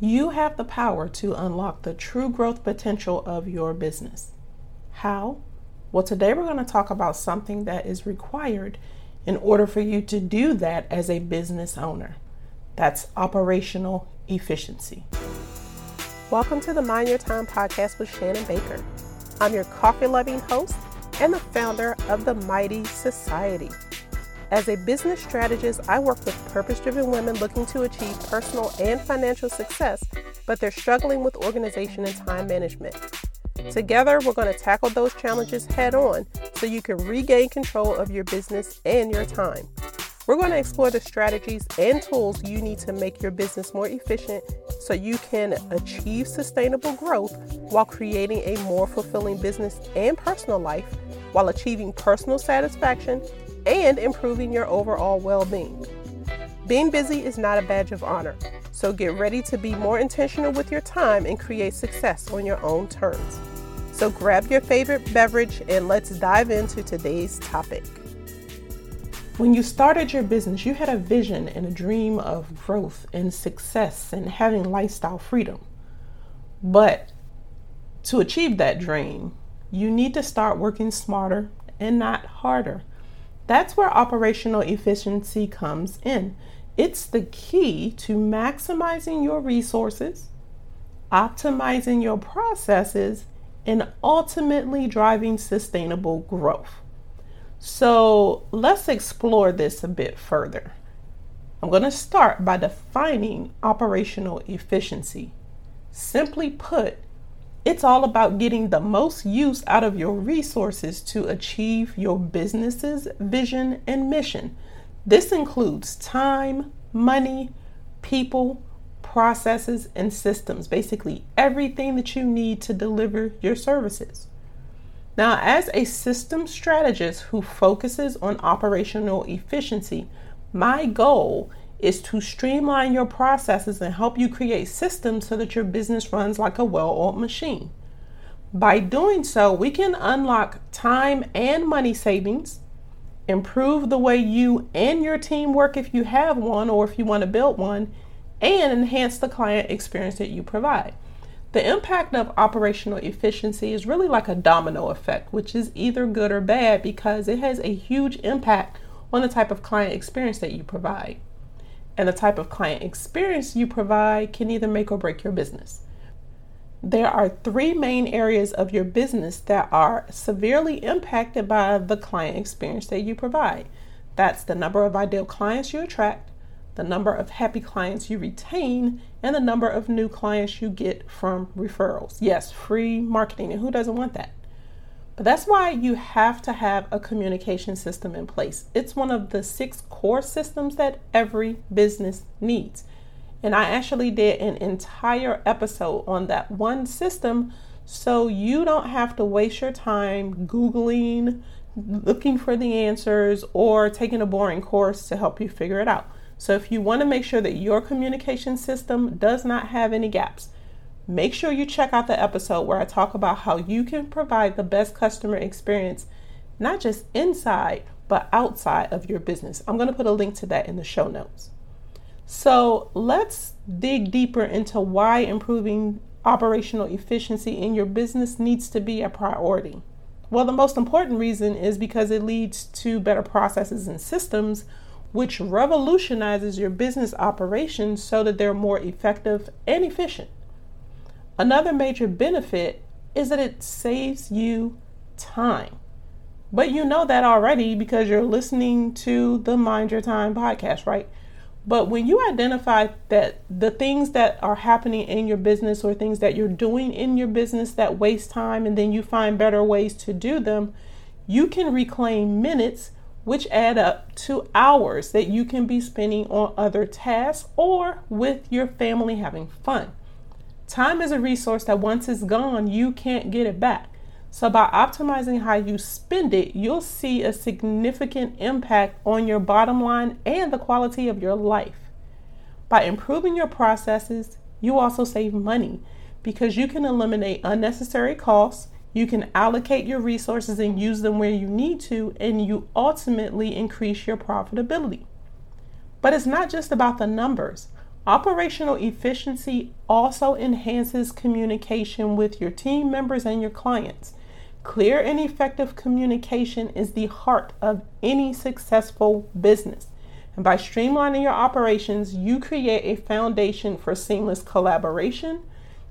You have the power to unlock the true growth potential of your business. How? Well, today we're going to talk about something that is required in order for you to do that as a business owner. That's operational efficiency. Welcome to the Mind Your Time podcast with Shannon Baker. I'm your coffee loving host and the founder of the MY-T Society. As a business strategist, I work with purpose driven women looking to achieve personal and financial success, but they're struggling with organization and time management. Together, we're going to tackle those challenges head on so you can regain control of your business and your time. We're going to explore the strategies and tools you need to make your business more efficient so you can achieve sustainable growth while creating a more fulfilling business and personal life while achieving personal satisfaction and improving your overall well being. Being busy is not a badge of honor, so get ready to be more intentional with your time and create success on your own terms. So grab your favorite beverage and let's dive into today's topic. When you started your business, you had a vision and a dream of growth and success and having lifestyle freedom. But to achieve that dream, you need to start working smarter and not harder. That's where operational efficiency comes in. It's the key to maximizing your resources, optimizing your processes, and ultimately driving sustainable growth. So let's explore this a bit further. I'm going to start by defining operational efficiency. Simply put, it's all about getting the most use out of your resources to achieve your business's vision and mission. This includes time, money, people, processes, and systems basically, everything that you need to deliver your services. Now, as a system strategist who focuses on operational efficiency, my goal is to streamline your processes and help you create systems so that your business runs like a well oiled machine. By doing so, we can unlock time and money savings, improve the way you and your team work if you have one or if you want to build one, and enhance the client experience that you provide. The impact of operational efficiency is really like a domino effect, which is either good or bad because it has a huge impact on the type of client experience that you provide and the type of client experience you provide can either make or break your business. There are three main areas of your business that are severely impacted by the client experience that you provide. That's the number of ideal clients you attract, the number of happy clients you retain, and the number of new clients you get from referrals. Yes, free marketing, and who doesn't want that? But that's why you have to have a communication system in place. It's one of the six core systems that every business needs. And I actually did an entire episode on that one system so you don't have to waste your time Googling, looking for the answers, or taking a boring course to help you figure it out. So if you want to make sure that your communication system does not have any gaps, make sure you check out the episode where I talk about how you can provide the best customer experience, not just inside, but outside of your business. I'm going to put a link to that in the show notes. So let's dig deeper into why improving operational efficiency in your business needs to be a priority. Well, the most important reason is because it leads to better processes and systems, which revolutionizes your business operations so that they're more effective and efficient. Another major benefit is that it saves you time. But you know that already because you're listening to the Mind Your Time podcast, right? But when you identify that the things that are happening in your business or things that you're doing in your business that waste time and then you find better ways to do them, you can reclaim minutes which add up to hours that you can be spending on other tasks or with your family having fun. Time is a resource that once it's gone, you can't get it back. So, by optimizing how you spend it, you'll see a significant impact on your bottom line and the quality of your life. By improving your processes, you also save money because you can eliminate unnecessary costs, you can allocate your resources and use them where you need to, and you ultimately increase your profitability. But it's not just about the numbers. Operational efficiency also enhances communication with your team members and your clients. Clear and effective communication is the heart of any successful business. And by streamlining your operations, you create a foundation for seamless collaboration,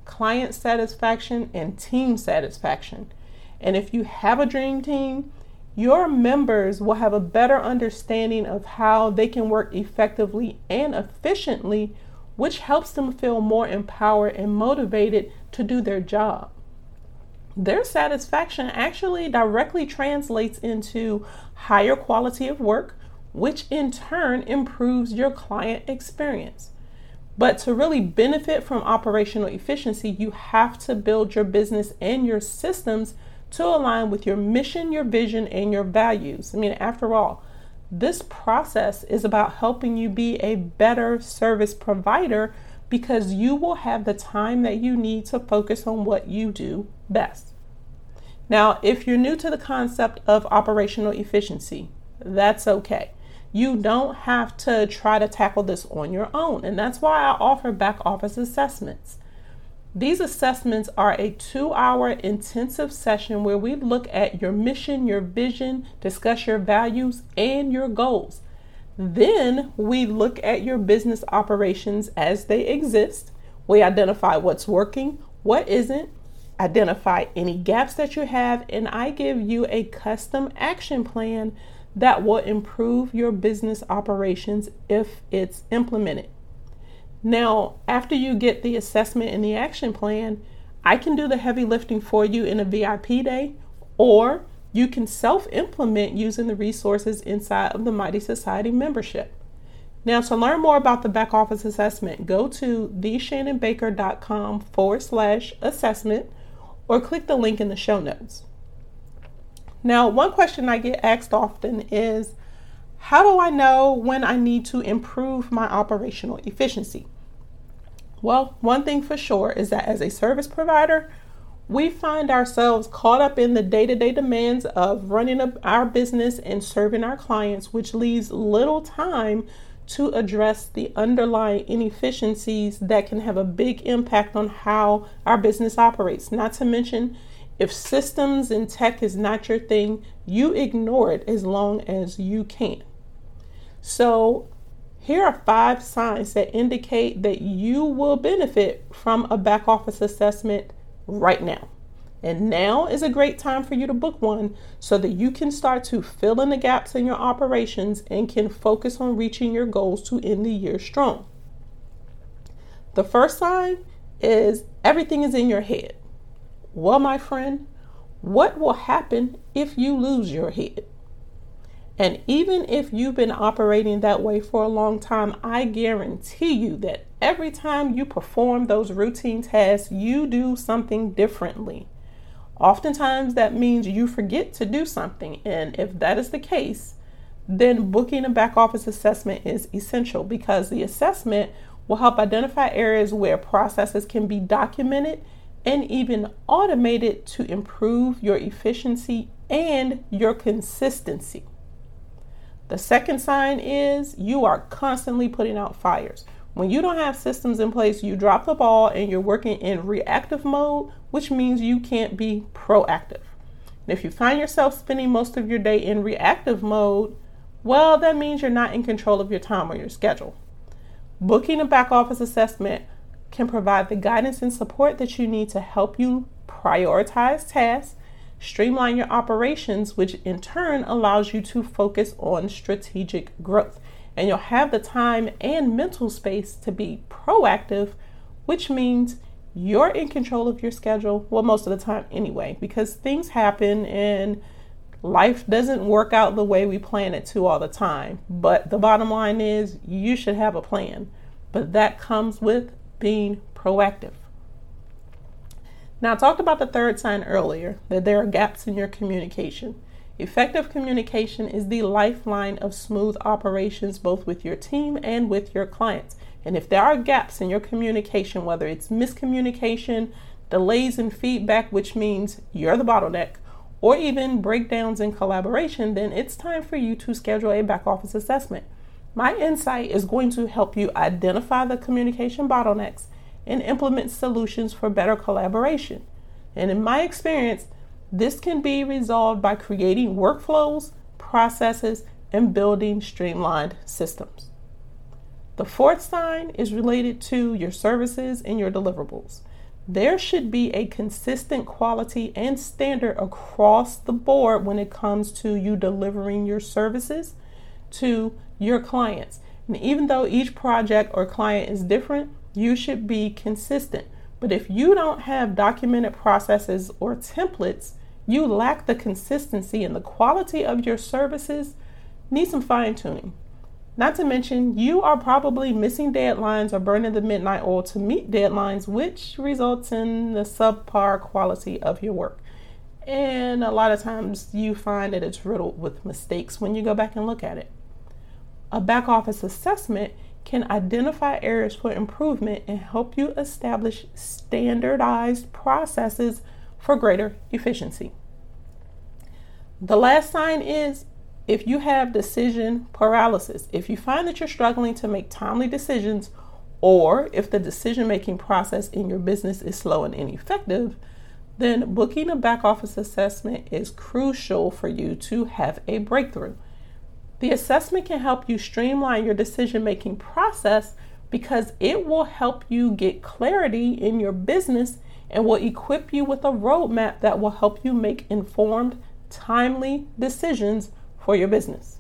client satisfaction, and team satisfaction. And if you have a dream team, your members will have a better understanding of how they can work effectively and efficiently, which helps them feel more empowered and motivated to do their job. Their satisfaction actually directly translates into higher quality of work, which in turn improves your client experience. But to really benefit from operational efficiency, you have to build your business and your systems to align with your mission, your vision, and your values. I mean, after all, this process is about helping you be a better service provider because you will have the time that you need to focus on what you do best. Now, if you're new to the concept of operational efficiency, that's okay. You don't have to try to tackle this on your own, and that's why I offer back office assessments. These assessments are a two hour intensive session where we look at your mission, your vision, discuss your values, and your goals. Then we look at your business operations as they exist. We identify what's working, what isn't, identify any gaps that you have, and I give you a custom action plan that will improve your business operations if it's implemented. Now, after you get the assessment and the action plan, I can do the heavy lifting for you in a VIP day, or you can self implement using the resources inside of the MY-T Society membership. Now, to learn more about the back office assessment, go to theshannonbaker.com forward slash assessment or click the link in the show notes. Now, one question I get asked often is how do I know when I need to improve my operational efficiency? Well, one thing for sure is that as a service provider, we find ourselves caught up in the day to day demands of running our business and serving our clients, which leaves little time to address the underlying inefficiencies that can have a big impact on how our business operates. Not to mention, if systems and tech is not your thing, you ignore it as long as you can. So, here are five signs that indicate that you will benefit from a back office assessment right now. And now is a great time for you to book one so that you can start to fill in the gaps in your operations and can focus on reaching your goals to end the year strong. The first sign is everything is in your head. Well, my friend, what will happen if you lose your head? And even if you've been operating that way for a long time, I guarantee you that every time you perform those routine tasks, you do something differently. Oftentimes, that means you forget to do something. And if that is the case, then booking a back office assessment is essential because the assessment will help identify areas where processes can be documented and even automated to improve your efficiency and your consistency. The second sign is you are constantly putting out fires. When you don't have systems in place, you drop the ball and you're working in reactive mode, which means you can't be proactive. And if you find yourself spending most of your day in reactive mode, well, that means you're not in control of your time or your schedule. Booking a back office assessment can provide the guidance and support that you need to help you prioritize tasks, streamline your operations, which in turn allows you to focus on strategic growth and you'll have the time and mental space to be proactive, which means you're in control of your schedule. Well, most of the time, anyway, because things happen and life doesn't work out the way we plan it to all the time. But the bottom line is you should have a plan, but that comes with being proactive. Now, I talked about the third sign earlier that there are gaps in your communication. Effective communication is the lifeline of smooth operations, both with your team and with your clients. And if there are gaps in your communication, whether it's miscommunication, delays in feedback, which means you're the bottleneck, or even breakdowns in collaboration, then it's time for you to schedule a back office assessment. My insight is going to help you identify the communication bottlenecks and implement solutions for better collaboration. And in my experience, this can be resolved by creating workflows, processes, and building streamlined systems. The fourth sign is related to your services and your deliverables. There should be a consistent quality and standard across the board when it comes to you delivering your services to your clients. And even though each project or client is different, you should be consistent. But if you don't have documented processes or templates, you lack the consistency and the quality of your services, need some fine tuning. Not to mention, you are probably missing deadlines or burning the midnight oil to meet deadlines, which results in the subpar quality of your work. And a lot of times you find that it's riddled with mistakes when you go back and look at it. A back office assessment can identify areas for improvement and help you establish standardized processes for greater efficiency. The last sign is if you have decision paralysis, if you find that you're struggling to make timely decisions, or if the decision making process in your business is slow and ineffective, then booking a back office assessment is crucial for you to have a breakthrough. The assessment can help you streamline your decision making process because it will help you get clarity in your business and will equip you with a roadmap that will help you make informed, timely decisions for your business.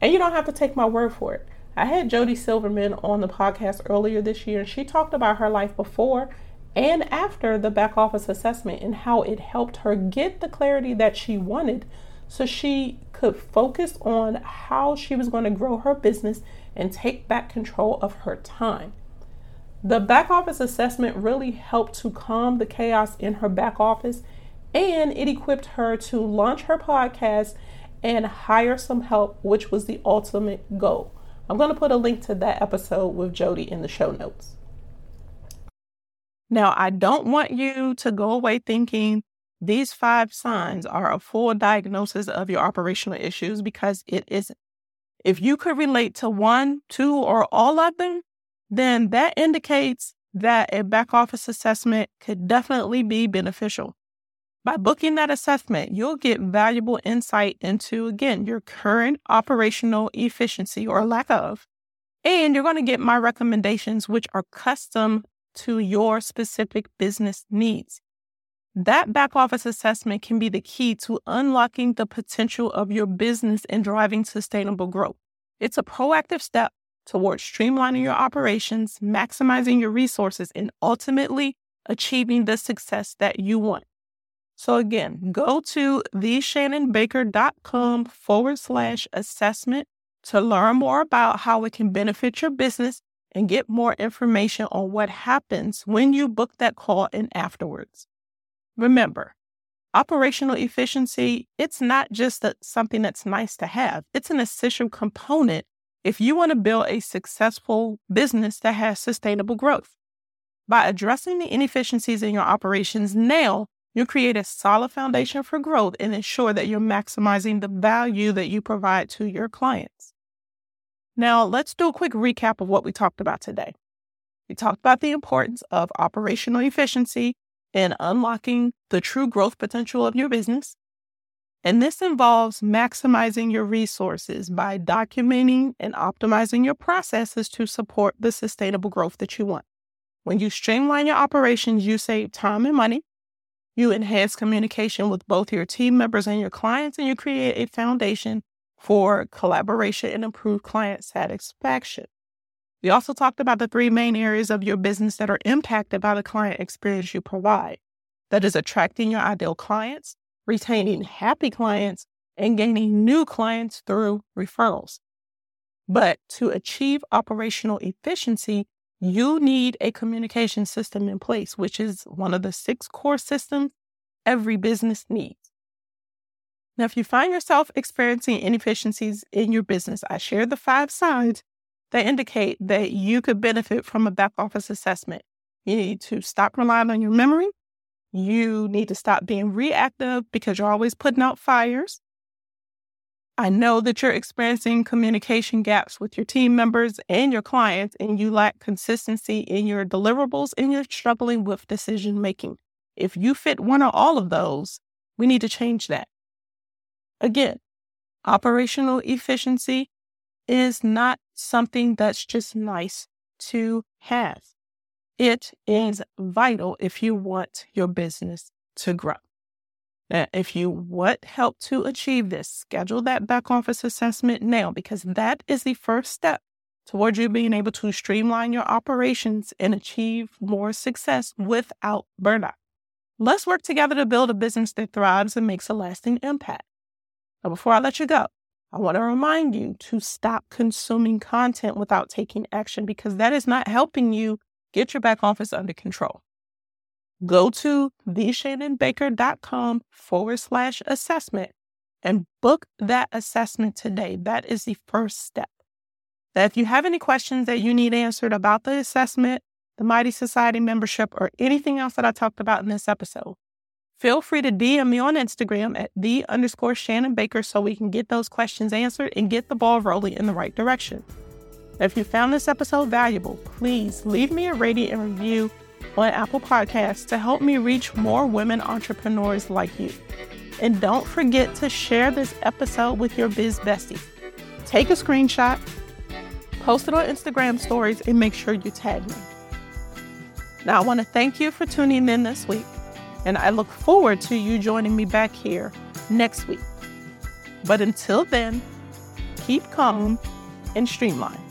And you don't have to take my word for it. I had Jodi Silverman on the podcast earlier this year, and she talked about her life before and after the back office assessment and how it helped her get the clarity that she wanted so she could focus on how she was going to grow her business and take back control of her time. The back office assessment really helped to calm the chaos in her back office and it equipped her to launch her podcast and hire some help, which was the ultimate goal. I'm going to put a link to that episode with Jodi in the show notes. Now, I don't want you to go away thinking these five signs are a full diagnosis of your operational issues because it isn't. If you could relate to one, two, or all of them, then that indicates that a back office assessment could definitely be beneficial. By booking that assessment, you'll get valuable insight into, again, your current operational efficiency or lack of. And you're going to get my recommendations, which are custom to your specific business needs. That back office assessment can be the key to unlocking the potential of your business and driving sustainable growth. It's a proactive step towards streamlining your operations, maximizing your resources, and ultimately achieving the success that you want. So again, go to theshannonbaker.com forward slash assessment to learn more about how it can benefit your business and get more information on what happens when you book that call and afterwards. Remember, operational efficiency, it's not just a, something that's nice to have. It's an essential component if you want to build a successful business that has sustainable growth. By addressing the inefficiencies in your operations now, you create a solid foundation for growth and ensure that you're maximizing the value that you provide to your clients. Now, let's do a quick recap of what we talked about today. We talked about the importance of operational efficiency in unlocking the true growth potential of your business. And this involves maximizing your resources by documenting and optimizing your processes to support the sustainable growth that you want. When you streamline your operations, you save time and money you enhance communication with both your team members and your clients, and you create a foundation for collaboration and improved client satisfaction. We also talked about the three main areas of your business that are impacted by the client experience you provide that is, attracting your ideal clients, retaining happy clients, and gaining new clients through referrals. But to achieve operational efficiency, you need a communication system in place, which is one of the six core systems every business needs. Now, if you find yourself experiencing inefficiencies in your business, I share the five signs that indicate that you could benefit from a back office assessment. You need to stop relying on your memory. You need to stop being reactive because you're always putting out fires. I know that you're experiencing communication gaps with your team members and your clients, and you lack consistency in your deliverables and you're struggling with decision making. If you fit one or all of those, we need to change that. Again, operational efficiency is not something that's just nice to have. It is vital if you want your business to grow. Now, if you want help to achieve this, schedule that back office assessment now because that is the first step towards you being able to streamline your operations and achieve more success without burnout. Let's work together to build a business that thrives and makes a lasting impact. Now, before I let you go, I want to remind you to stop consuming content without taking action because that is not helping you get your back office under control go to theshannonbaker.com forward slash assessment and book that assessment today. That is the first step. That if you have any questions that you need answered about the assessment, the MY-T Society membership, or anything else that I talked about in this episode, feel free to DM me on Instagram at the underscore Shannon Baker so we can get those questions answered and get the ball rolling in the right direction. If you found this episode valuable, please leave me a rating and review on Apple Podcasts to help me reach more women entrepreneurs like you. And don't forget to share this episode with your biz besties. Take a screenshot, post it on Instagram stories, and make sure you tag me. Now, I want to thank you for tuning in this week, and I look forward to you joining me back here next week. But until then, keep calm and streamline.